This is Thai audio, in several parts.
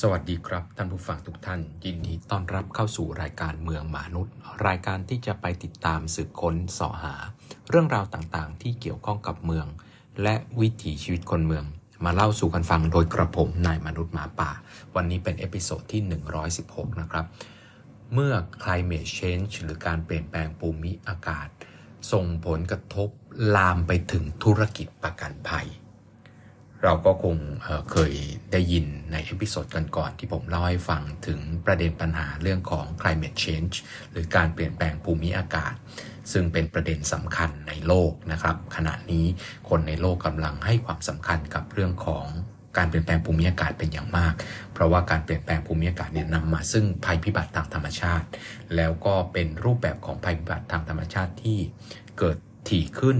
สวัสดีครับท่านผู้ฟังทุกท่าน ยินดีต้อนรับเข้าสู่รายการเมืองหมานุด รายการที่จะไปติดตามสืบค้นเสาะหา เรื่องราวต่างๆ ที่เกี่ยวข้องกับเมือง และวิถีชีวิตคนเมือง มาเล่าสู่กันฟังโดยกระผมนายมนุษย์หมาป่า วันนี้เป็น episode ที่ 116 นะครับ เมื่อ climate change หรือการเปลี่ยนแปลงภูมิอากาศ ส่งผลกระทบลามไปถึงธุรกิจประกันภัย เราก็คงเคยได้ยินใน episode กันก่อนที่ผมเล่าให้ฟังถึงประเด็นปัญหาเรื่องของ climate change หรือการเปลี่ยนแปลงภูมิอากาศ ซึ่งเป็นประเด็นสำคัญในโลกนะครับ ขณะนี้คนในโลกกำลังให้ความสำคัญกับเรื่องของการเปลี่ยนแปลงภูมิอากาศเป็นอย่างมาก เพราะว่าการเปลี่ยนแปลงภูมิอากาศเนี่ยนำมาซึ่งภัยพิบัติทางธรรมชาติ แล้วก็เป็นรูปแบบของภัยพิบัติทางธรรมชาติที่เกิดถี่ขึ้น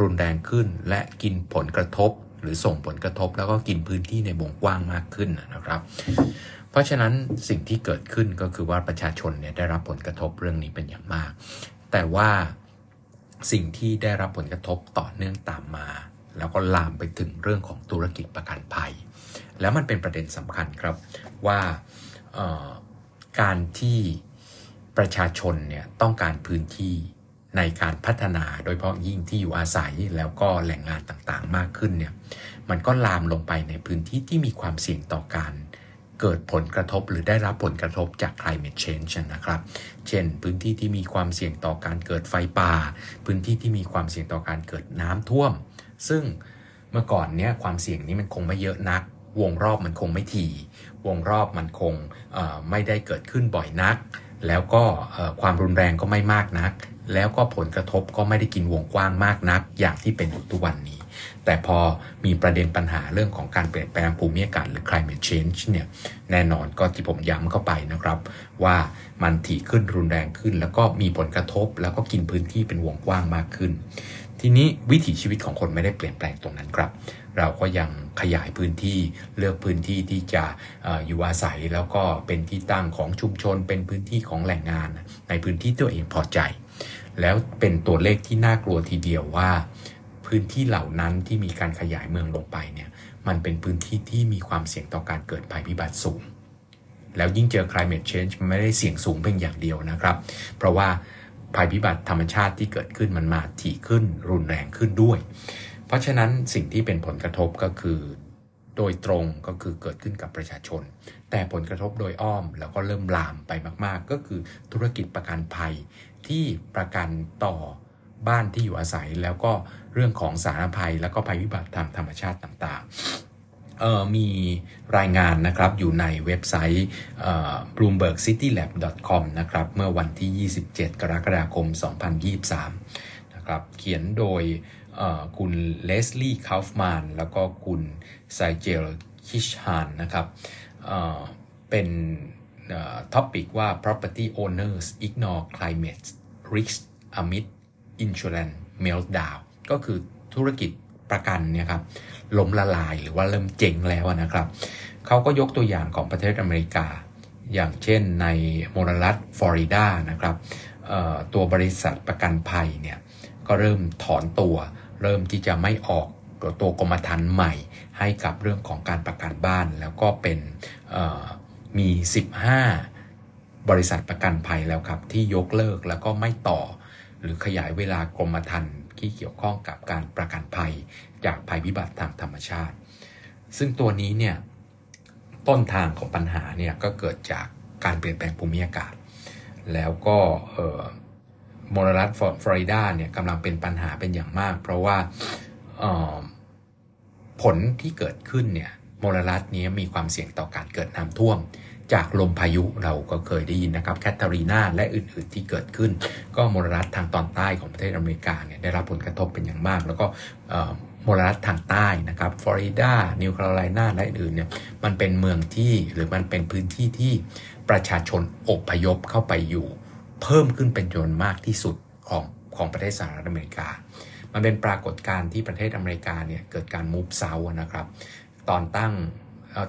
รุนแรงขึ้น และกินผลกระทบ หรือส่งผลกระทบแล้วก็กินพื้นที่ในวงกว้างมากขึ้นนะครับ เพราะฉะนั้นสิ่งที่เกิดขึ้นก็คือว่าประชาชนเนี่ยได้รับผลกระทบเรื่องนี้เป็นอย่างมาก แต่ว่าสิ่งที่ได้รับผลกระทบต่อเนื่องตามมา แล้วก็ลามไปถึงเรื่องของธุรกิจประกันภัย แล้วมันเป็นประเด็นสำคัญครับว่าการที่ประชาชนเนี่ยต้องการพื้นที่ ในการพัฒนาโดยเฉพาะยิ่งที่อยู่อาศัยแล้วก็แหล่งงานต่างๆ มากขึ้นเนี่ยมันก็ลามลงไปในพื้นที่ที่มีความเสี่ยงต่อการเกิดผลกระทบหรือได้รับผลกระทบจาก climate change นะครับ เช่น พื้นที่ที่มีความเสี่ยงต่อการเกิดไฟป่า พื้นที่ที่มีความเสี่ยงต่อการเกิดน้ำท่วม ซึ่งเมื่อก่อนเนี้ยความเสี่ยงนี้มันคงไม่เยอะนัก วงรอบมันคงไม่ถี่ วงรอบมันคงไม่ได้เกิดขึ้นบ่อยนัก แล้วก็ความรุนแรงก็ไม่มากนัก แล้วก็ผลกระทบก็ไม่ได้กินวงกว้างมากนัก อย่างที่เป็นอยู่ทุกวันนี้ แต่พอมีประเด็นปัญหาเรื่องของการเปลี่ยนแปลงภูมิอากาศหรือ climate change เนี่ยแน่นอนก็ที่ผมย้ำเข้าไปนะครับ ว่ามันถี่ขึ้นรุนแรงขึ้น แล้วก็มีผลกระทบ แล้วก็กินพื้นที่เป็นวงกว้างมากขึ้น ทีนี้วิถีชีวิตของคนไม่ได้เปลี่ยนแปลงตรงนั้นครับ เราก็ยังขยายพื้นที่เลือกพื้นที่ที่จะอยู่อาศัยแล้วก็เป็นที่ตั้งของชุมชน เป็นพื้นที่ของแหล่งงาน ในพื้นที่ตัวเองพอใจ แล้วเป็นตัวเลขที่น่ากลัวทีเดียวว่า พื้นที่เหล่านั้นที่มีการขยายเมืองลงไปเนี่ยมันเป็นพื้นที่ที่มีความเสี่ยงต่อการเกิดภัยพิบัติสูง แล้วยิ่งเจอ climate change มันไม่ได้เสี่ยงสูงเพียงอย่างเดียวนะครับ เพราะว่าภัยพิบัติธรรมชาติที่เกิดขึ้นมันมาถี่ขึ้น รุนแรงขึ้นด้วย เพราะฉะนั้นสิ่งที่เป็นผลกระทบก็คือ โดยตรงก็คือเกิดขึ้นกับประชาชน แต่ผลกระทบโดยอ้อมแล้วก็เริ่มลามไปมาก ๆ ก็คือธุรกิจประกันภัย ที่ประกันต่อบ้านที่อยู่อาศัย แล้วก็เรื่องของสารภัย แล้วก็ภัยพิบัติทางธรรมชาติต่างๆ มีรายงานนะครับอยู่ในเว็บไซต์ bloombergcitylab.com นะครับเมื่อวันที่ 27 กรกฎาคม 2023 นะครับเขียนโดยคุณเลสลี่คาฟมานแล้วก็คุณไซเจลคิชฮานนะครับเป็น ท็อปิกว่า property owners ignore climate risk amid insurance meltdown ก็คือธุรกิจประกันเนี่ยครับล้มละลายหรือว่าเริ่มเจ๊งแล้วนะครับเขาก็ยกตัวอย่างของประเทศอเมริกา อย่างเช่นในโมนารัฐฟลอริดานะครับตัวบริษัทประกันภัยเนี่ยก็เริ่มถอนตัว เริ่มที่จะไม่ออกตัวกรมธรรม์ใหม่ ให้กับเรื่องของการประกันบ้าน แล้วก็เป็น มี 15 บริษัทประกันภัยแล้วครับ ที่ยกเลิกแล้วก็ไม่ต่อ หรือขยายเวลากรมธรรม์ที่เกี่ยวข้องกับการประกันภัย จากภัยพิบัติทางธรรมชาติ ซึ่งตัวนี้เนี่ยต้นทางของปัญหาเนี่ยก็เกิดจากการเปลี่ยนแปลงภูมิอากาศ แล้วก็มลรัฐฟลอริดาเนี่ยกำลังเป็นปัญหาเป็นอย่างมาก เพราะว่าผลที่เกิดขึ้นเนี่ยมลรัฐนี้มีความเสี่ยงต่อการเกิดน้ำท่วม จากลมพายุเราก็เคยได้ยินนะครับแคทเธอรีนาและอื่นๆที่เกิดขึ้น ก็มลรัฐทางตอนใต้ของประเทศอเมริกาเนี่ยได้รับผลกระทบเป็นอย่างมาก แล้วก็มลรัฐทางใต้นะครับฟลอริดานิวคาโรไลนาและอื่นๆเนี่ยมันเป็นเมืองที่หรือมันเป็นพื้นที่ที่ประชาชนอบพยพเข้าไปอยู่ เพิ่มขึ้นเป็นจำนวนมากที่สุดของของประเทศสหรัฐอเมริกา มันเป็นปรากฏการณ์ที่ประเทศอเมริกาเนี่ยเกิดการมูฟเซานะครับ ตอนตั้ง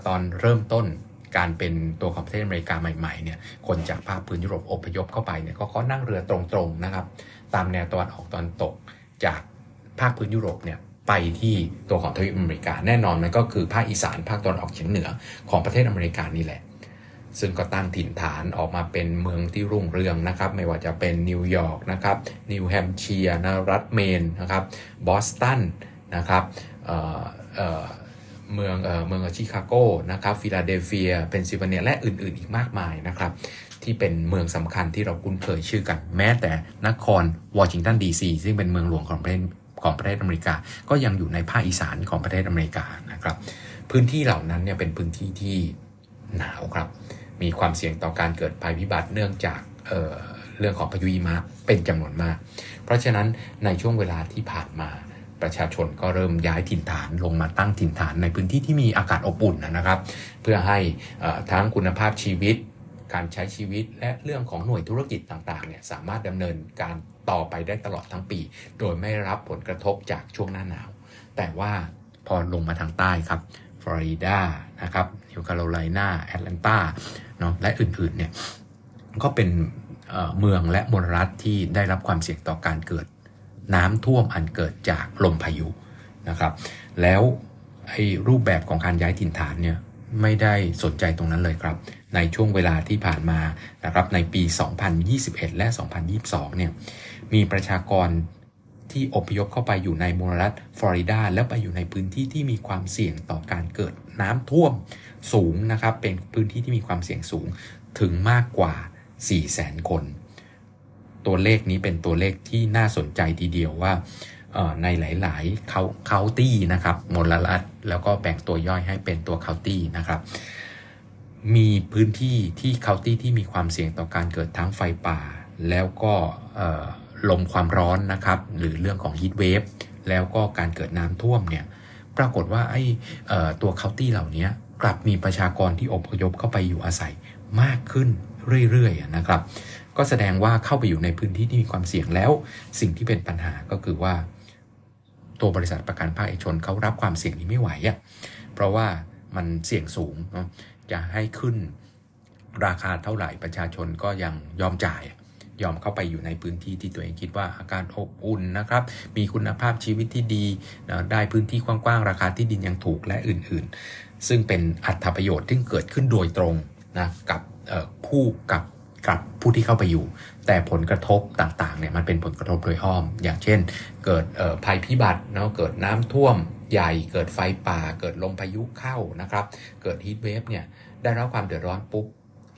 ตอนเริ่มต้น การเป็นตัวของประเทศอเมริกาใหม่ๆเนี่ยคนจากภาคพื้นยุโรปอพยพเข้าไปเนี่ยก็เขานั่งเรือตรงๆนะครับ ตามแนวตะวันออกตะวันตกจากภาคพื้นยุโรปเนี่ยไปที่ตัวของทวีปอเมริกาแน่นอนมันก็คือภาคอีสานภาคตะวันออกเฉียงเหนือของประเทศอเมริกานี่แหละ ซึ่งก็ตั้งถิ่นฐานออกมาเป็นเมืองที่รุ่งเรืองนะครับ ไม่ว่าจะเป็นนิวยอร์กนะครับนิวแฮมเชียร์นะรัฐเมนนะครับบอสตันนะครับ เมืองเมืองชิคาโกนะครับฟิลาเดลเฟียเพนซิลเวเนียและอื่นๆอีกมากมายนะครับที่เป็นเมืองสำคัญที่เราคุ้นเคยชื่อกันแม้แต่นครวอชิงตันดีซีซึ่งเป็นเมืองหลวงของประเทศของประเทศอเมริกา ก็ยังอยู่ในภาคอีสานของประเทศอเมริกานะครับพื้นที่เหล่านั้นเนี่ยเป็นพื้นที่ที่หนาวครับมีความเสี่ยงต่อการเกิดภัยพิบัติเนื่องจากเเรื่องของพายุหิมะเป็นจำนวนมาก เพราะฉะนั้นในช่วงเวลาที่ผ่านมา ประชาชนก็เริ่มย้ายถิ่นฐานลงมาตั้งถิ่นฐานในพื้นที่ที่มีอากาศอบอุ่นนะครับ เพื่อให้ทั้งคุณภาพชีวิต การใช้ชีวิตและเรื่องของหน่วยธุรกิจต่างๆเนี่ยสามารถดำเนินการต่อไปได้ตลอดทั้งปี โดยไม่รับผลกระทบจากช่วงหน้าหนาว แต่ว่าพอลงมาทางใต้ครับฟลอริดานะครับนิวคาโรไลนาแอตแลนตาเนาะและอื่นๆเนี่ยก็เป็นเมืองและมลรัฐที่ได้รับความเสี่ยงต่อการเกิด น้ำท่วมอันเกิดจากลมพายุนะครับ แล้วไอ้รูปแบบของการย้ายถิ่นฐานเนี่ยไม่ได้สนใจตรงนั้นเลยครับ ในช่วงเวลาที่ผ่านมานะครับในปี 2021 และ 2022 เนี่ยมีประชากรที่อพยพเข้าไปอยู่ในมลรัฐฟลอริดาแล้วไปอยู่ในพื้นที่ที่มีความเสี่ยงต่อการเกิดน้ำท่วมสูงนะครับ เป็นพื้นที่ที่มีความเสี่ยงสูงถึงมากกว่า 400,000 คน ตัวเลขนี้เป็นตัวเลขที่น่าสนใจทีเดียวว่าในหลายๆเขา county นะครับมลรัฐแล้วก็แบ่งตัวย่อยให้เป็นตัว county นะครับ มีพื้นที่ที่ county ที่มีความเสี่ยงต่อการเกิดทั้งไฟป่า แล้วก็ลมความร้อนนะครับ หรือเรื่องของ heat wave แล้วก็การเกิดน้ำท่วมเนี่ย ปรากฏว่าไอ้ตัว county เหล่านี้กลับมีประชากรที่อพยพเข้าไปอยู่อาศัยมากขึ้นเรื่อยๆนะครับ ก็แสดงว่าเข้าไปอยู่ในพื้นที่ที่มีความเสี่ยงแล้ว สิ่งที่เป็นปัญหาก็คือว่า ตัวบริษัทประกันภาคเอกชนเขารับความเสี่ยงนี้ไม่ไหวอะ่ะเพราะว่ามันเสี่ยงสูงเนาะจะให้ขึ้นราคาเท่าไหร่ประชาชนก็ยังยอมจ่าย ยอมเข้าไปอยู่ในพื้นที่ที่ตัวเองคิดว่าอาการอบอุ่นนะครับ มีคุณภาพชีวิตที่ดีนะได้พื้นที่กว้างๆ ราคาที่ดินยังถูกและอื่นๆ ซึ่งเป็นอัตประโยชน์ที่เกิดขึ้นโดยตรงนะกับผู้กับ กับผู้ที่เข้าไปอยู่ แต่ผลกระทบต่างๆเนี่ยมันเป็นผลกระทบโดยอ้อม อย่างเช่น เกิดภัยพิบัติเนาะเกิดน้ำท่วมใหญ่เกิดไฟป่า เกิดลมพายุเข้านะครับ เกิด heat wave เนี่ยได้รับความเดือดร้อนปุ๊บ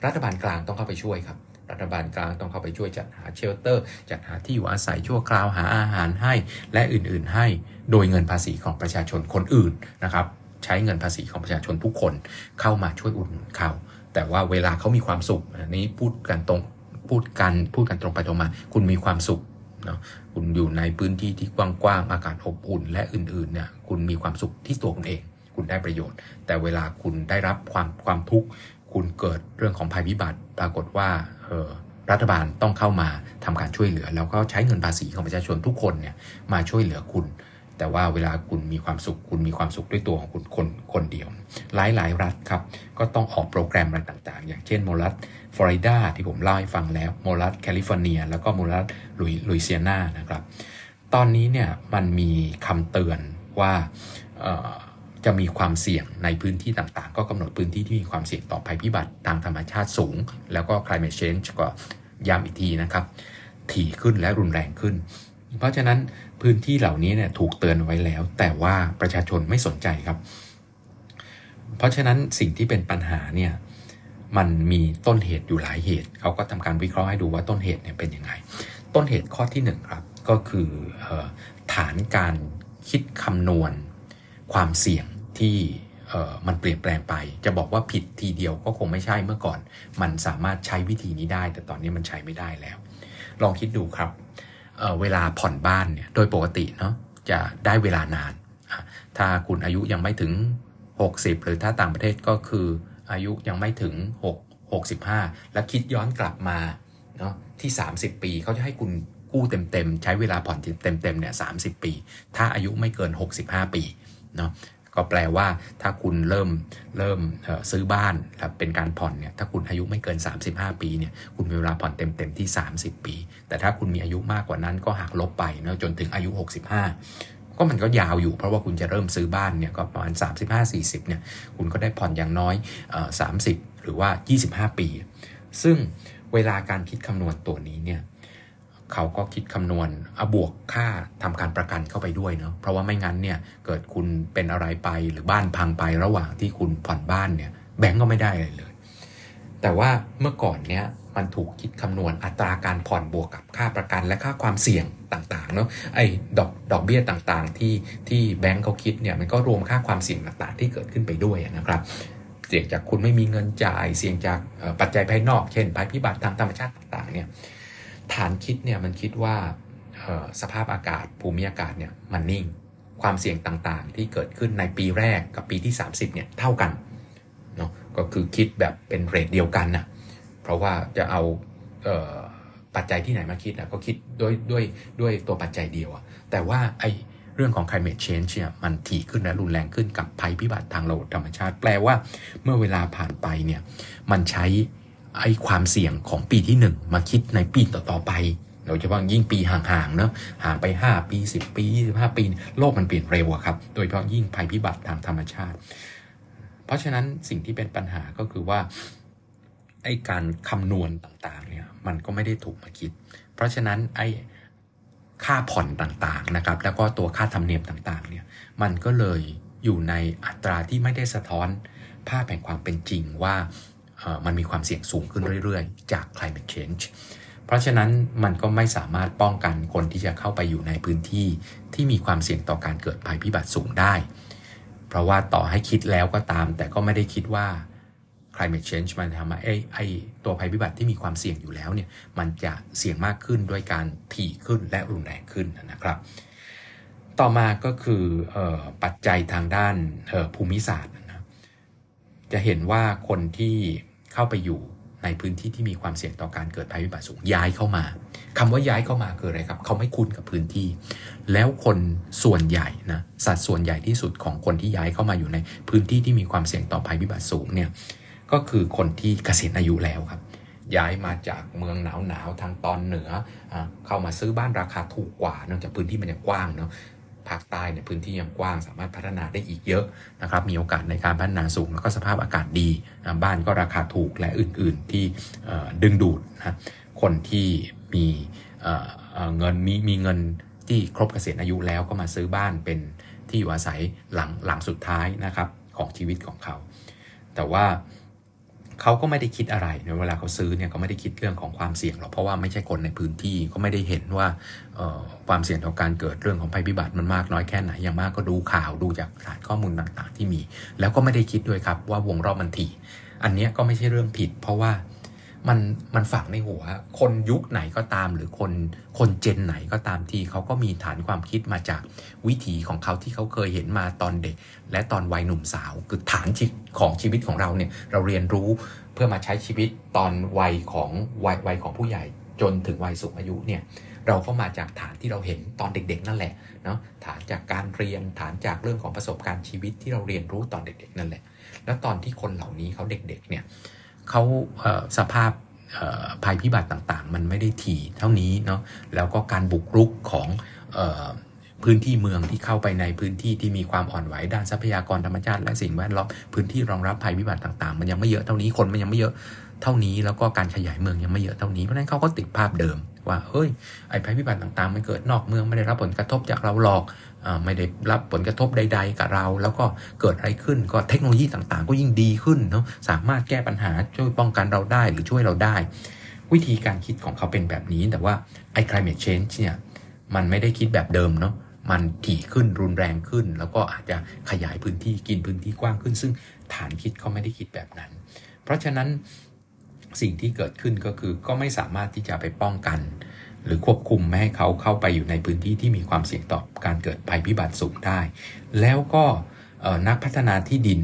รัฐบาลกลางต้องเข้าไปช่วยครับรัฐบาลกลางต้องเข้าไปช่วยจัดหา shelter จัดหาที่อยู่อาศัยชั่วคราวหาอาหารให้ และอื่นๆให้โดยเงินภาษีของประชาชนคนอื่นนะครับ ใช้เงินภาษีของประชาชนทุกคนเข้ามาช่วยอุดหนุนเขา แต่ว่าเวลาเขามีความสุขอันนี้พูดกันตรงพูดกันพูดกันตรงไปตรงมา คุณมีความสุขเนาะคุณอยู่ในพื้นที่ที่กว้างๆอากาศอบอุ่น และอื่นๆเนี่ยคุณมีความสุขที่ตัวคุณเอง คุณได้ประโยชน์ แต่เวลาคุณได้รับความความทุกข์คุณเกิดเรื่องของภัยพิบัติ ปรากฏว่าเออรัฐบาลต้องเข้ามาทำการช่วยเหลือ แล้วก็ใช้เงินภาษีของประชาชนทุกคนเนี่ยมาช่วยเหลือคุณ แต่ว่าเวลาคุณมีความสุข คุณมีความสุขด้วยตัวของคุณคนคนเดียว หลายหลายรัฐครับ ก็ต้องออกโปรแกรมอะไรต่างๆ อย่างเช่นมลรัฐฟลอริดาที่ผมเล่าให้ฟังแล้วมลรัฐแคลิฟอร์เนีย แล้วก็มลรัฐลุยลุยเซียนานะครับ ตอนนี้เนี่ยมันมีคำเตือนว่าจะมีความเสี่ยงในพื้นที่ต่างๆ ก็กำหนดพื้นที่ที่มีความเสี่ยงต่อภัยพิบัติทางธรรมชาติสูง แล้วก็ climate change ก็ย้ำอีกทีนะครับ ถี่ขึ้นและรุนแรงขึ้น เพราะฉะนั้นพื้นที่เหล่านี้เนี่ยถูกเตือนไว้แล้ว แต่ว่าประชาชนไม่สนใจครับ เพราะฉะนั้นสิ่งที่เป็นปัญหาเนี่ยมันมีต้นเหตุอยู่หลายเหตุ เขาก็ทำการวิเคราะห์ให้ดูว่าต้นเหตุเนี่ยเป็นยังไง ต้นเหตุข้อที่1ครับก็คือฐานการคิดคำนวณ ความเสี่ยงที่มันเปลี่ยนแปลงไป จะบอกว่าผิดทีเดียวก็คงไม่ใช่เมื่อก่อน มันสามารถใช้วิธีนี้ได้ แต่ตอนนี้มันใช้ไม่ได้แล้ว ลองคิดดูครับ เวลาผ่อนบ้านเนี่ยโดยปกติเนาะจะได้เวลานาน ถ้าคุณอายุยังไม่ถึง 60 หรือถ้าต่างประเทศก็คืออายุยังไม่ถึง 6 65 แล้วคิดย้อนกลับมาเนาะที่ 30 ปีเขาจะให้คุณกู้เต็มๆ ใช้เวลาผ่อนเต็มๆเนี่ยสาปี ถ้าอายุไม่เกิน 65 ปีเนาะ ก็แปลว่าถ้าคุณเริ่มเริ่มซื้อบ้านเป็นการผ่อนเนี่ยถ้าคุณอายุไม่เกิน 35 ปีเนี่ยคุณมีเวลาผ่อนเต็มๆที่ 30 ปี แต่ถ้าคุณมีอายุมากกว่านั้นก็หักลบไปเนาะจนถึงอายุ 65ก็มันก็ยาวอยู่เพราะว่าคุณจะเริ่มซื้อบ้านเนี่ยก็ประมาณ 35-40เนี่ยคุณก็ได้ผ่อนอย่างน้อยสามสิบหรือว่า 25 ปี ซึ่งเวลาการคิดคำนวณตัวนี้เนี่ย เขาก็คิดคำนวณอบวกค่าทำการประกันเข้าไปด้วยเนาะเพราะว่าไม่งั้นเนี่ยเกิดคุณเป็นอะไรไปหรือบ้านพังไประหว่างที่คุณผ่อนบ้านเนี่ยแบงก์ก็ไม่ได้เลยเลย แต่ว่าเมื่อก่อนเนี่ยมันถูกคิดคำนวณอัตราการผ่อนบวกกับค่าประกันและค่าความเสี่ยงต่างๆเนาะไอ้ดอกดอกเบี้ยต่างๆ ที่ที่แบงก์เขาคิดเนี่ยมันก็รวมค่าความเสี่ยงต่างๆ ที่เกิดขึ้นไปด้วยนะครับเสี่ยงจากคุณไม่มีเงินจ่าย เสี่ยงจากปัจจัยภายนอก เช่นภัยพิบัติทางธรรมชาติต่างๆเนี่ย ฐานคิดเนี่ยมันคิดว่าสภาพอากาศภูมิอากาศเนี่ยมันนิ่ง ความเสี่ยงต่างๆ ที่เกิดขึ้นในปีแรกกับปีที่ 30เนี่ยเท่ากันเนาะก็คือคิดแบบเป็นเรทเดียวกันนะเพราะว่าจะเอาเออปัจจัยที่ไหนมาคิดนะก็คิดด้วยด้วยด้วยตัวปัจจัยเดียวอะแต่ว่าไอเรื่องของ climate change เนี่ยมันถี่ขึ้นและรุนแรงขึ้นกับภัยพิบัติทางระบบธรรมชาติ แปลว่าเมื่อเวลาผ่านไปเนี่ยมันใช้ ไอ้ความเสี่ยงของปีที่ 1 มาคิดในปีต่อๆไปโดยเฉพาะยิ่งปีห่างๆเนาะห่างไป 5 ปี 10 ปี 25 ปี โลกมันเปลี่ยนเร็วครับ โดยเฉพาะยิ่งภัยพิบัติทางธรรมชาติ เพราะฉะนั้นสิ่งที่เป็นปัญหาก็คือว่าไอ้การคำนวณต่างๆเนี่ยมันก็ไม่ได้ถูกมาคิด เพราะฉะนั้นไอ้ค่าผ่อนต่างๆนะครับ แล้วก็ตัวค่าธรรมเนียมต่างๆเนี่ยมันก็เลยอยู่ในอัตราที่ไม่ได้สะท้อนภาพแห่งความเป็นจริงว่า มันมีความเสี่ยงสูงขึ้นเรื่อยๆ จาก climate change เพราะฉะนั้นมันก็ไม่สามารถป้องกันคนที่จะเข้าไปอยู่ในพื้นที่ที่มีความเสี่ยงต่อการเกิดภัยพิบัติสูงได้ เพราะว่าต่อให้คิดแล้วก็ตาม แต่ก็ไม่ได้คิดว่า climate change มันทำให้ไอ้ตัวภัยพิบัติที่มีความเสี่ยงอยู่แล้วเนี่ยมันจะเสี่ยงมากขึ้นด้วยการถี่ขึ้นและรุนแรงขึ้นนะครับ ต่อมาก็คืออปัจจัยทางด้านภูมิศาสตร์นะจะเห็นว่าคนที่ เข้าไปอยู่ในพื้นที่ที่มีความเสี่ยงต่อการเกิดภัยพิบัติสูงย้ายเข้ามาคำว่าย้ายเข้ามาคืออะไรครับ เขาไม่คุ้นกับพื้นที่ แล้วคนส่วนใหญ่นะสัดส่วนใหญ่ที่สุดของคนที่ย้ายเข้ามาอยู่ในพื้นที่ที่มีความเสี่ยงต่อภัยพิบัติสูงเนี่ยก็คือคนที่เกษียณอายุแล้วครับ ย้ายมาจากเมืองหนาวหนาวทางตอนเหนืออเข้ามาซื้อบ้านราคาถูกกว่าเนื่องจากพื้นที่มันยังกว้างเนาะ ภาคใต้เนี่ยพื้นที่ยังกว้างสามารถพัฒนาได้อีกเยอะนะครับมีโอกาสในการพัฒนาสูง แล้วก็สภาพอากาศดีบ้านก็ราคาถูกและอื่นๆที่ดึงดูดนะคนที่มีเงินมีมีเงินที่ครบเกษียณอายุแล้วก็มาซื้อบ้านเป็นที่อยู่อาศัยหลังหลังสุดท้ายนะครับของชีวิตของเขา แต่ว่า เขาก็ไม่ได้คิดอะไรในเวลาเขาซื้อเนี่ยเขาไม่ได้คิดเรื่องของความเสี่ยงหรอกเพราะว่าไม่ใช่คนในพื้นที่ก็ไม่ได้เห็นว่าความเสี่ยงต่อการเกิดเรื่องของภัยพิบัติมันมากน้อยแค่ไหนอย่างมากก็ดูข่าวดูจากฐานข้อมูลต่างๆ ที่มี แล้วก็ไม่ได้คิดด้วยครับว่าวงรอบมันถี่อันนี้ก็ไม่ใช่เรื่องผิด เพราะว่า มันมันฝังในหัว คนยุคไหนก็ตาม หรือคนคนเจนไหนก็ตามที่เขาก็มีฐานความคิดมาจากวิถีของเขาที่เขาเคยเห็นมาตอนเด็ก และตอนวัยหนุ่มสาวคือฐานของชีวิตของเราเนี่ยเราเรียนรู้เพื่อมาใช้ชีวิตตอนวัยของวัยวัยของผู้ใหญ่จนถึงวัยสูงอายุเนี่ยเราก็มาจากฐานที่เราเห็นตอนเด็ก ๆ นั่นแหละเนาะฐานจากการเรียนฐานจากเรื่องของประสบการณ์ชีวิตที่เราเรียนรู้ตอนเด็ก ๆ นั่นแหละ แล้วตอนที่คนเหล่านี้เขาเด็ก ๆ เนี่ย เขาสภาพภัยพิบัติต่างๆ มันไม่ได้ถี่เท่านี้เนาะแล้วก็การบุกรุกของพื้นที่เมืองที่เข้าไปในพื้นที่ที่มีความอ่อนไหวด้านทรัพยากรธรรมชาติและสิ่งแวดล้อมพื้นที่รองรับภัยพิบัติต่าง ๆ มันยังไม่เยอะเท่านี้คนมันยังไม่เยอะเท่านี้แล้วก็การขยายเมืองยังไม่เยอะเท่านี้เพราะฉะนั้นเขาก็ติดภาพเดิมว่าเฮ้ยไอ้ภัยพิบัติต่างๆ มันเกิดนอกเมืองไม่ได้รับผลกระทบจากเราหรอก ไม่ได้รับผลกระทบใด ๆ กับเรา แล้วก็เกิดอะไรขึ้นก็เทคโนโลยีต่างๆ ก็ยิ่งดีขึ้นเนาะสามารถแก้ปัญหาช่วยป้องกันเราได้หรือช่วยเราได้ วิธีการคิดของเขาเป็นแบบนี้ แต่ว่าไอ้ climate change เนี่ยมันไม่ได้คิดแบบเดิมเนาะมันถี่ขึ้นรุนแรงขึ้น แล้วก็อาจจะขยายพื้นที่กินพื้นที่กว้างขึ้น ซึ่งฐานคิดเขาไม่ได้คิดแบบนั้น เพราะฉะนั้นสิ่งที่เกิดขึ้นก็คือก็ไม่สามารถที่จะไปป้องกัน หรือควบคุมไม่ให้เขาเข้าไปอยู่ในพื้นที่ที่มีความเสี่ยงต่อการเกิดภัยพิบัติสูงได้ แล้วก็นักพัฒนาที่ดิน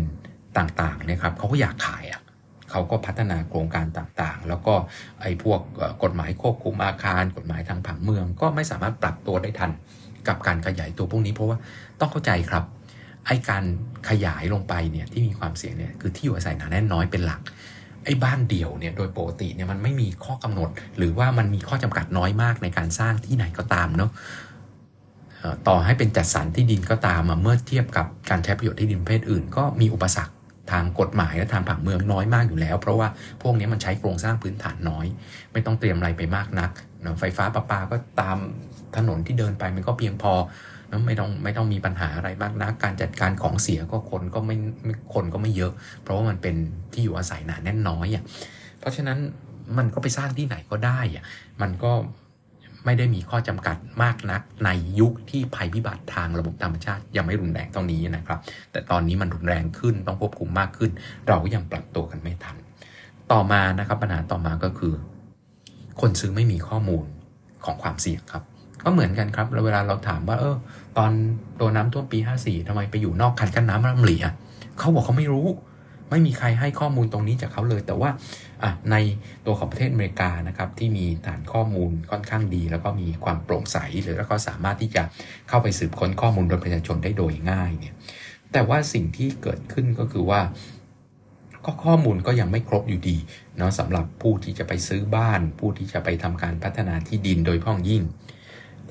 ต่างๆนะครับเขาก็อยากขายอะเขาก็พัฒนาโครงการต่างๆ แล้วก็ไอ้พวกกฎหมายควบคุมอาคาร กฎหมายทางผังเมือง ก็ไม่สามารถปรับตัวได้ทันกับการขยายตัวพวกนี้เพราะว่าต้องเข้าใจครับไอ้การขยายลงไปเนี่ยที่มีความเสี่ยงเนี่ยคือที่อยู่อาศัยหนาแน่นน้อยเป็นหลัก ไอ้บ้านเดี่ยวเนี่ยโดยปกติเนี่ยมันไม่มีข้อกำหนด หรือว่ามันมีข้อจำกัดน้อยมากในการสร้างที่ไหนก็ตามเนาะต่อให้เป็นจัดสรรที่ดินก็ตามเมื่อเทียบกับการใช้ประโยชน์ที่ดินประเภทอื่น ก็มีอุปสรรคทางกฎหมายและทางผังเมืองน้อยมากอยู่แล้ว เพราะว่าพวกนี้มันใช้โครงสร้างพื้นฐานน้อย ไม่ต้องเตรียมอะไรไปมากนักไฟฟ้าประปาก็ตามถนนที่เดินไปมันก็เพียงพอ ไม่ต้องไม่ต้องมีปัญหาอะไรมากนะการจัดการของเสียก็คนก็ไม่คนก็ไม่เยอะ เพราะว่ามันเป็นที่อยู่อาศัยหนาแน่นน้อยอะเพราะฉะนั้นมันก็ไปสร้างที่ไหนก็ได้อะมันก็ไม่ได้มีข้อจำกัดมากนักในยุคที่ภัยพิบัติทางระบบธรรมชาติยังไม่รุนแรงเท่านี้นะครับ แต่ตอนนี้มันรุนแรงขึ้นต้องควบคุมมากขึ้น เราก็ยังปรับตัวกันไม่ทัน ต่อมานะครับปัญหาต่อมาก็คือ คนซื้อไม่มีข้อมูลของความเสี่ยงครับ ก็เหมือนกันครับเวลาเราถามว่า เออ ตอนตัวน้ำท่วมปี 54ทำไมไปอยู่นอกคันกั้นน้ำลำหลีอะเขาบอกเขาไม่รู้ ไม่มีใครให้ข้อมูลตรงนี้จากเขาเลย แต่ว่าในตัวของประเทศอเมริกานะครับ ที่มีฐานข้อมูลค่อนข้างดี แล้วก็มีความโปร่งใสหรือแล้วก็สามารถที่จะเข้าไปสืบค้นข้อมูลโดยประชาชนได้โดยง่ายเนี่ย แต่ว่าสิ่งที่เกิดขึ้นก็คือว่าก็ข้อมูลก็ยังไม่ครบอยู่ดีเนาะสำหรับผู้ที่จะไปซื้อบ้าน ผู้ที่จะไปทำการพัฒนาที่ดินโดยพ้องยิ่ง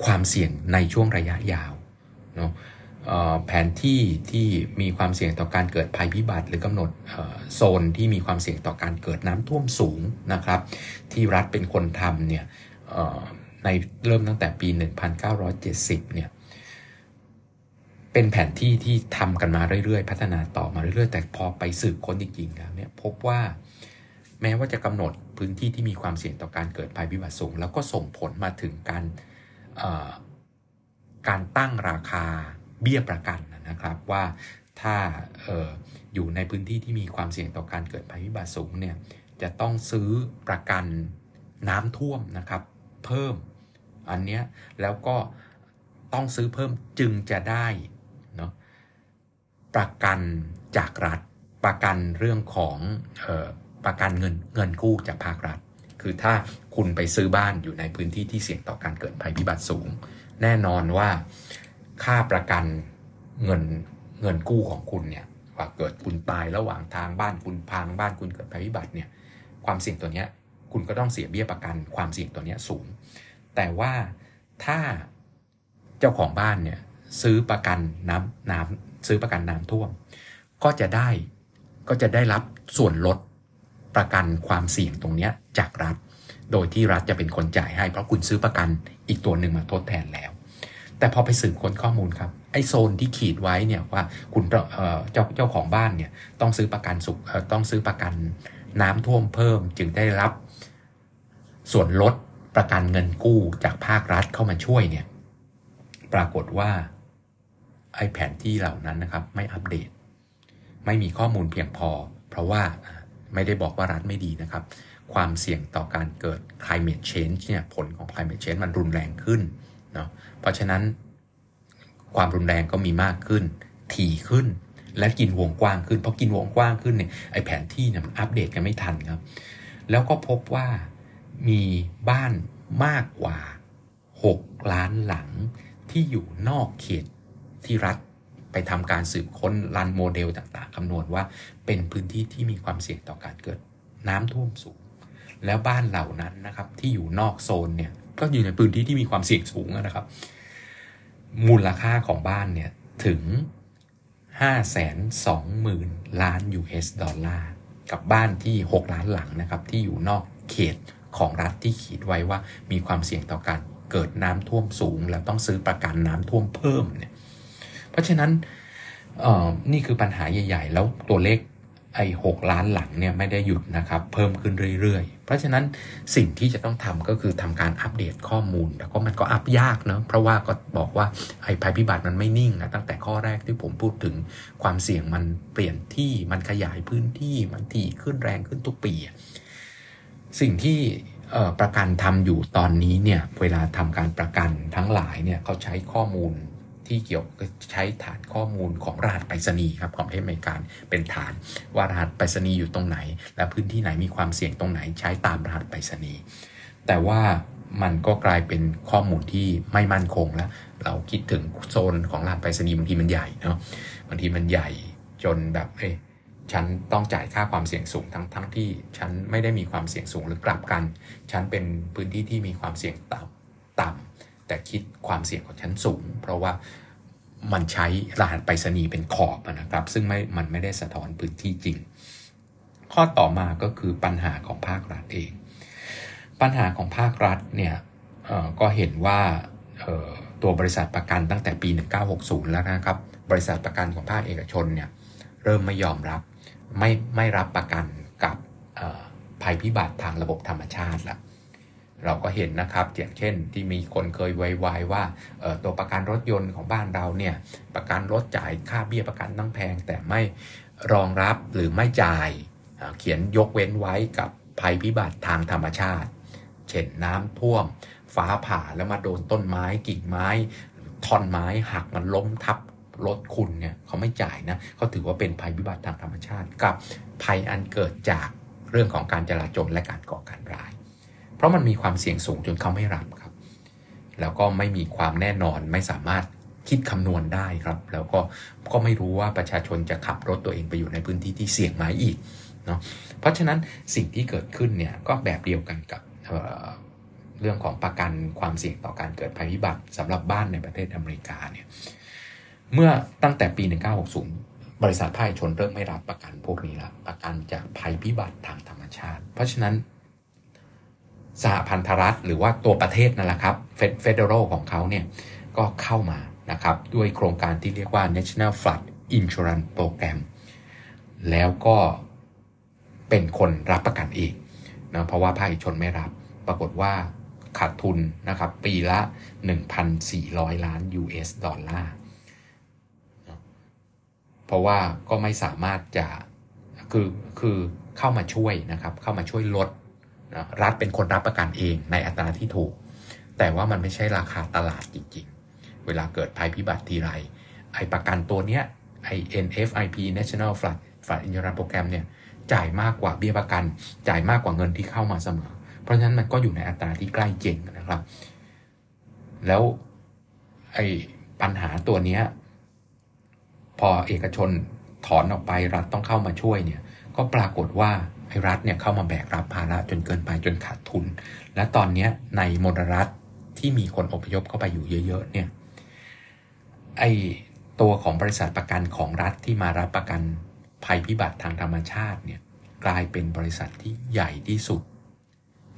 ความเสี่ยงในช่วงระยะยาวเนาะแผนที่ที่มีความเสี่ยงต่อการเกิดภัยพิบัติ หรือกำหนดโซนที่มีความเสี่ยงต่อการเกิดน้ำท่วมสูงนะครับ ที่รัฐเป็นคนทำเนี่ยในเริ่มตั้งแต่ปี 1970 เนี่ยเป็นแผนที่ที่ทำกันมาเรื่อยๆ พัฒนาต่อมาเรื่อยๆ แต่พอไปสืบค้นจริงๆแล้วเนี่ยพบว่าแม้ว่าจะกำหนดพื้นที่ที่มีความเสี่ยงต่อการเกิดภัยพิบัติสูง แล้วก็ส่งผลมาถึงการ การตั้งราคาเบี้ยประกันนะครับว่าถ้าอออยู่ในพื้นที่ที่มีความเสี่ยงต่อการเกิดภัยพิบัติสูงเนี่ยจะต้องซื้อประกันน้ำท่วมนะครับ เพิ่มอันเนี้ยแล้วก็ต้องซื้อเพิ่มจึงจะได้เนาะประกันจากรัฐประกันเรื่องของออประกันเงินเงินกู้จากภาครัฐ คือถ้าคุณไปซื้อบ้านอยู่ในพื้นที่ที่เสี่ยงต่อการเกิดภัยพิบัติสูง แน่นอนว่าค่าประกันเงินเงินกู้ของคุณเนี่ยว่าเกิดคุณตายระหว่างทางบ้านคุณพังบ้านคุณเกิดภัยพิบัติเนี่ยความเสี่ยงตัวเนี้ยคุณก็ต้องเสียเบี้ยประกันความเสี่ยงตัวเนี้ยสูง แต่ว่าถ้าเจ้าของบ้านเนี่ยซื้อประกันน้ำน้ำซื้อประกันน้ำท่วม ก็จะได้ก็จะได้รับส่วนลด ประกันความเสี่ยงตรงนี้จากรัฐ โดยที่รัฐจะเป็นคนจ่ายให้ เพราะคุณซื้อประกันอีกตัวหนึ่งมาทดแทนแล้ว แต่พอไปสืบค้นข้อมูลครับไอโซนที่ขีดไว้เนี่ยว่าคุณเจ้าเจ้าของบ้านเนี่ยต้องซื้อประกันสุขต้องซื้อประกันน้ำท่วมเพิ่มจึงได้รับ ส่วนลดประกันเงินกู้จากภาครัฐเข้ามาช่วยเนี่ยปรากฏว่าไอแผนที่เหล่านั้นนะครับ ไม่อัปเดต ไม่มีข้อมูลเพียงพอ เพราะว่า ไม่ได้บอกว่ารัฐไม่ดีนะครับ ความเสี่ยงต่อการเกิด climate change เนี่ยผลของ climate change มันรุนแรงขึ้นเนาะเพราะฉะนั้นความรุนแรงก็มีมากขึ้น ถี่ขึ้น และกินวงกว้างขึ้น เพราะกินวงกว้างขึ้นเนี่ยไอแผนที่เนี่ยมันอัปเดตกันไม่ทันครับ แล้วก็พบว่ามีบ้านมากกว่า 6 ล้านหลังที่อยู่นอกเขตที่รัฐ ไปทำการสืบค้นรันโมเดลต่างๆคำนวณว่าเป็นพื้นที่ที่มีความเสี่ยงต่อการเกิดน้ำท่วมสูง แล้วบ้านเหล่านั้นนะครับที่อยู่นอกโซนเนี่ยก็อยู่ในพื้นที่ที่มีความเสี่ยงสูงนะครับ มูลค่าของบ้านเนี่ยถึง 520,000 ล้าน US ดอลลาร์กับบ้านที่ 6 ล้านหลังนะครับที่อยู่นอกเขตของรัฐที่ขีดไว้ว่ามีความเสี่ยงต่อการเกิดน้ำท่วมสูง แล้วต้องซื้อประกันน้ำท่วมเพิ่มเนี่ย เพราะฉะนั้นนี่คือปัญหาใหญ่ ๆ แล้วตัวเลขไอ้หล้านหลังเนี่ยไม่ได้หยุดนะครับ เพิ่มขึ้นเรื่อยๆ เพราะฉะนั้นสิ่งที่จะต้องทำก็คือทำการอัปเดตข้อมูล แล้วก็มันก็อัปยากเนาะเพราะว่าก็บอกว่าไอ้ภัยพิบัติมันไม่นิ่งนะตั้งแต่ข้อแรกที่ผมพูดถึงความเสี่ยงมันเปลี่ยนที่มันขยายพื้นที่มันถี่ขึ้นแรงขึ้นทุกปี สิ่งที่ประกันทำอยู่ตอนนี้เนี่ยเวลาทำการประกันทั้งหลายเนี่ยเขาใช้ข้อมูล ที่เกี่ยวใช้ฐานข้อมูลของรหัสไปรษณีย์ครับของประเทศอเมริกาเป็นฐานว่ารหัสไปรษณีย์อยู่ตรงไหน และพื้นที่ไหนมีความเสี่ยงตรงไหนใช้ตามรหัสไปรษณีย์แต่ว่ามันก็กลายเป็นข้อมูลที่ไม่มั่นคงแล้ว เราคิดถึงโซนของรหัสไปรษณีย์บางทีมันใหญ่เนาะบางทีมันใหญ่จนแบบเอ้ฉันต้องจ่ายค่าความเสี่ยงสูงทั้งทั้งที่ฉันไม่ได้มีความเสี่ยงสูงหรือกลับกัน ฉันเป็นพื้นที่ที่มีความเสี่ยงต่ำต่ำ แต่คิดความเสี่ยงของฉันสูง เพราะว่ามันใช้รหัสไปรษณีย์เป็นขอบนะครับ ซึ่งไม่มันไม่ได้สะท้อนพื้นที่จริง ข้อต่อมาก็คือปัญหาของภาครัฐเอง ปัญหาของภาครัฐเนี่ยก็เห็นว่าตัวบริษัทประกันตั้งแต่ปี 1960 แล้วนะครับ บริษัทประกันของภาคเอกชนเนี่ยเริ่มไม่ยอมรับไม่ไม่รับประกันกับภัยพิบัติทางระบบธรรมชาติละ เราก็เห็นนะครับอย่างเช่น ที่มีคนเคยไวๆว่าตัวประกันรถยนต์ของบ้านเราเนี่ยประกันรถจ่ายค่าเบี้ยประกันต้องแพง แต่ไม่รองรับหรือไม่จ่ายเขียนยกเว้นไว้กับภัยพิบัติทางธรรมชาติ เช่นน้ำท่วม ฟ้าผ่าแล้วมาโดนต้นไม้กิ่งไม้ท่อนไม้หักมันล้มทับรถคุณเนี่ยเขาไม่จ่ายนะเขาถือว่าเป็นภัยพิบัติทางธรรมชาติ กับภัยอันเกิดจากเรื่องของการจราจรและการก่อการร้าย ราะมันมีความเสี่ยงสูงจนเขาไม่รับครับ แล้วก็ไม่มีความแน่นอนไม่สามารถคิดคำนวณได้ครับ แล้วก็ก็ไม่รู้ว่าประชาชนจะขับรถตัวเองไปอยู่ในพื้นที่ที่เสี่ยงไหมอีกเนาะเพราะฉะนั้นสิ่งที่เกิดขึ้นเนี่ยก็แบบเดียวกันกับเรื่องของประกันความเสี่ยงต่อการเกิดภัยพิบัติสำหรับบ้านในประเทศอเมริกาเนี่ยเมื่อตั้งแต่ปี 1960 บริษัทภาคชนเริ่มไม่รับประกันพวกนี้ละประกันจากภัยพิบัติทางธรรมชาติ เพราะฉะนั้น สหพันธรัฐ หรือว่าตัวประเทศนั่นแหละครับเฟดเดอรัลของเขาเนี่ยก็เข้ามานะครับด้วยโครงการที่เรียกว่า National Flood Insurance Program แล้วก็เป็นคนรับประกันเองนะเพราะว่าภาคเอกชนไม่รับ ปรากฏว่าขาดทุนนะครับปีละ 1,400 ล้าน US ดอลลาร์เพราะว่าก็ไม่สามารถจะคือคือเข้ามาช่วยนะครับ เข้ามาช่วยลด รัฐเป็นคนรับประกันเองในอัตราที่ถูก แต่ว่ามันไม่ใช่ราคาตลาดจริงๆ เวลาเกิดภัยพิบัติทีไร ไอประกันตัวเนี้ยไอ NFIP National Flood Flood Insurance Program เนี่ยจ่ายมากกว่าเบี้ยประกัน จ่ายมากกว่าเงินที่เข้ามาเสมอ เพราะฉะนั้นมันก็อยู่ในอัตราที่ใกล้เคียงนะครับ แล้วไอปัญหาตัวเนี้ยพอเอกชนถอนออกไปรัฐต้องเข้ามาช่วยเนี่ย ก็ปรากฏว่าไอ้รัฐเนี่ยเข้ามาแบกรับภาระจนเกินไปจนขาดทุน และตอนนี้ในมลรัฐที่มีคนอพยพเข้าไปอยู่เยอะ ๆ เนี่ยไอ้ตัวของบริษัทประกันของรัฐที่มารับประกันภัยพิบัติทางธรรมชาติเนี่ยกลายเป็นบริษัทที่ใหญ่ที่สุด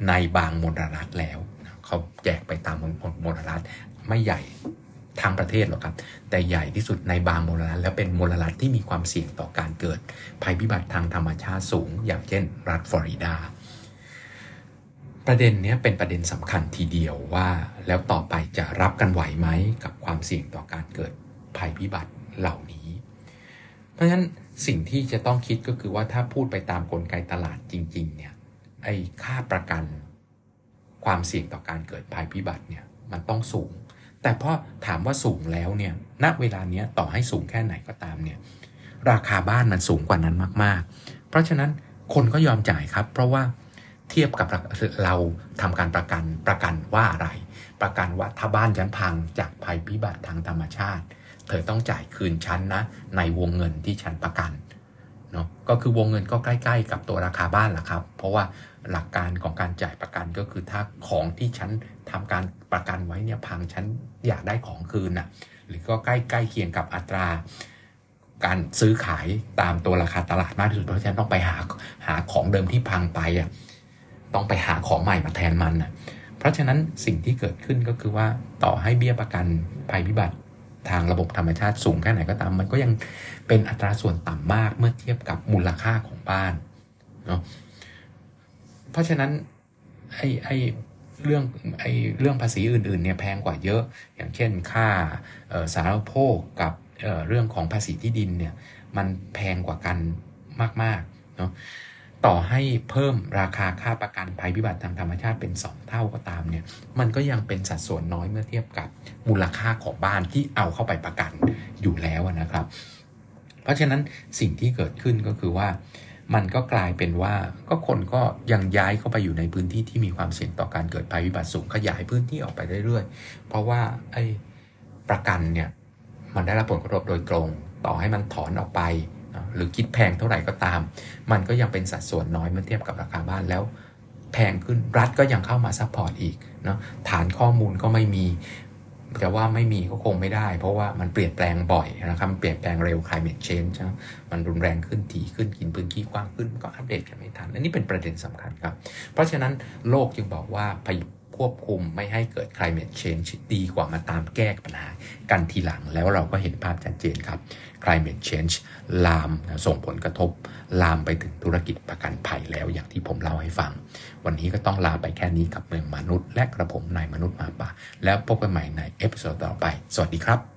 ในบางมลรัฐแล้วเขาแจกไปตามมลรัฐไม่ใหญ่ ทางประเทศหรอกครับ แต่ใหญ่ที่สุดในบางมลรัฐและเป็นมลรัฐที่มีความเสี่ยงต่อการเกิด ภัยพิบัติทางธรรมชาติสูง อย่างเช่น รัฐฟลอริดา ประเด็นนี้เป็นประเด็นสำคัญทีเดียวว่าแล้วต่อไปจะรับกันไหวไหมกับความเสี่ยงต่อการเกิดภัยพิบัติเหล่านี้ เพราะฉะนั้นสิ่งที่จะต้องคิดก็คือว่าถ้าพูดไปตามกลไกตลาดจริง ๆ เนี่ยไอ้ค่าประกัน ความเสี่ยงต่อการเกิดภัยพิบัติเนี่ยมันต้องสูง แต่พอถามว่าสูงแล้วเนี่ยณเวลาเนี้ยต่อให้สูงแค่ไหนก็ตามเนี่ยราคาบ้านมันสูงกว่านั้นมาก ๆ เพราะฉะนั้นคนก็ยอมจ่ายครับ เพราะว่าเทียบกับเราทำการประกันประกันว่าอะไร ประกันว่าถ้าบ้านฉันพังจากภัยพิบัติทางธรรมชาติ เธอต้องจ่ายคืนฉันนะ ในวงเงินที่ฉันประกันเนาะก็คือวงเงินก็ใกล้ ๆ กับตัวราคาบ้านแหละครับ เพราะว่าหลักการของการจ่ายประกันก็คือถ้าของที่ฉัน ทำการประกันไว้เนี่ยพังฉันอยากได้ของคืนนะ่ะหรือก็ใกล้ใกล้เคียงกับอัตรา การซื้อขายตามตัวราคาตลาดมากที่สุดเพราะฉะนั้นต้องไปหาหาของเดิมที่พังไปอะต้องไปหาของใหม่มาแทนมันอะเพราะฉะนั้นสิ่งที่เกิดขึ้นก็คือว่าต่อให้เบี้ยประกันภัยพิบัติทางระบบธรรมชาติสูงแค่ไหนก็ตาม มันก็ยังเป็นอัตราส่วนต่ำมากเมื่อเทียบกับมูลค่าของบ้านเนาะเพราะฉะนั้นไอ้ไอ้ เรื่องไอ้เรื่องภาษีอื่นๆเนี่ยแพงกว่าเยอะ อย่างเช่นค่าสาธารณโภคกับเเรื่องของภาษีที่ดินเนี่ยมันแพงกว่ากันมากๆเนาะต่อให้เพิ่มราคาค่าประกันภัยพิบัติทางธรรมชาติเป็น 2 เท่าก็ตามเนี่ยมันก็ยังเป็นสัดส่วนน้อยเมื่อเทียบกับมูลค่าของบ้านที่เอาเข้าไปประกันอยู่แล้วนะครับ เพราะฉะนั้นสิ่งที่เกิดขึ้นก็คือว่า มันก็กลายเป็นว่าก็คนก็ยังย้ายเข้าไปอยู่ในพื้นที่ที่มีความเสี่ยงต่อการเกิดภัยพิบัติสูงขยายพื้นที่ออกไปเรื่อยๆ เพราะว่าไอ้ประกันเนี่ยมันได้รับผลกระทบโดยตรง ต่อให้มันถอนออกไป หรือคิดแพงเท่าไหร่ก็ตาม มันก็ยังเป็นสัดส่วนน้อยเมื่อเทียบกับราคาบ้านแล้วแพงขึ้นรัฐก็ยังเข้ามา support อีกเนาะฐานข้อมูลก็ไม่มี จะว่าไม่มีก็คงไม่ได้ เพราะว่ามันเปลี่ยนแปลงบ่อยนะครับมันเปลี่ยนแปลงเร็ว climate change นะมันรุนแรงขึ้นถี่ขึ้นกินพื้นที่กว้างขึ้นก็อัปเดตกันไม่ทันอันนี้เป็นประเด็นสำคัญครับ เพราะฉะนั้นโลกจึงบอกว่าพยายามควบคุมไม่ให้เกิด climate change ดีกว่ามาตามแก้ปัญหากันทีหลังแล้วเราก็เห็นภาพชัดเจนครับ climate change ลามส่งผลกระทบ ลามไปถึงธุรกิจประกันภัยแล้วอย่างที่ผมเล่าให้ฟัง วันนี้ก็ต้องลาไปแค่นี้กับเมืองมนุษย์ และกระผมนายมนุษย์หมาป่า แล้วพบกันใหม่ใน episode ต่อไป สวัสดีครับ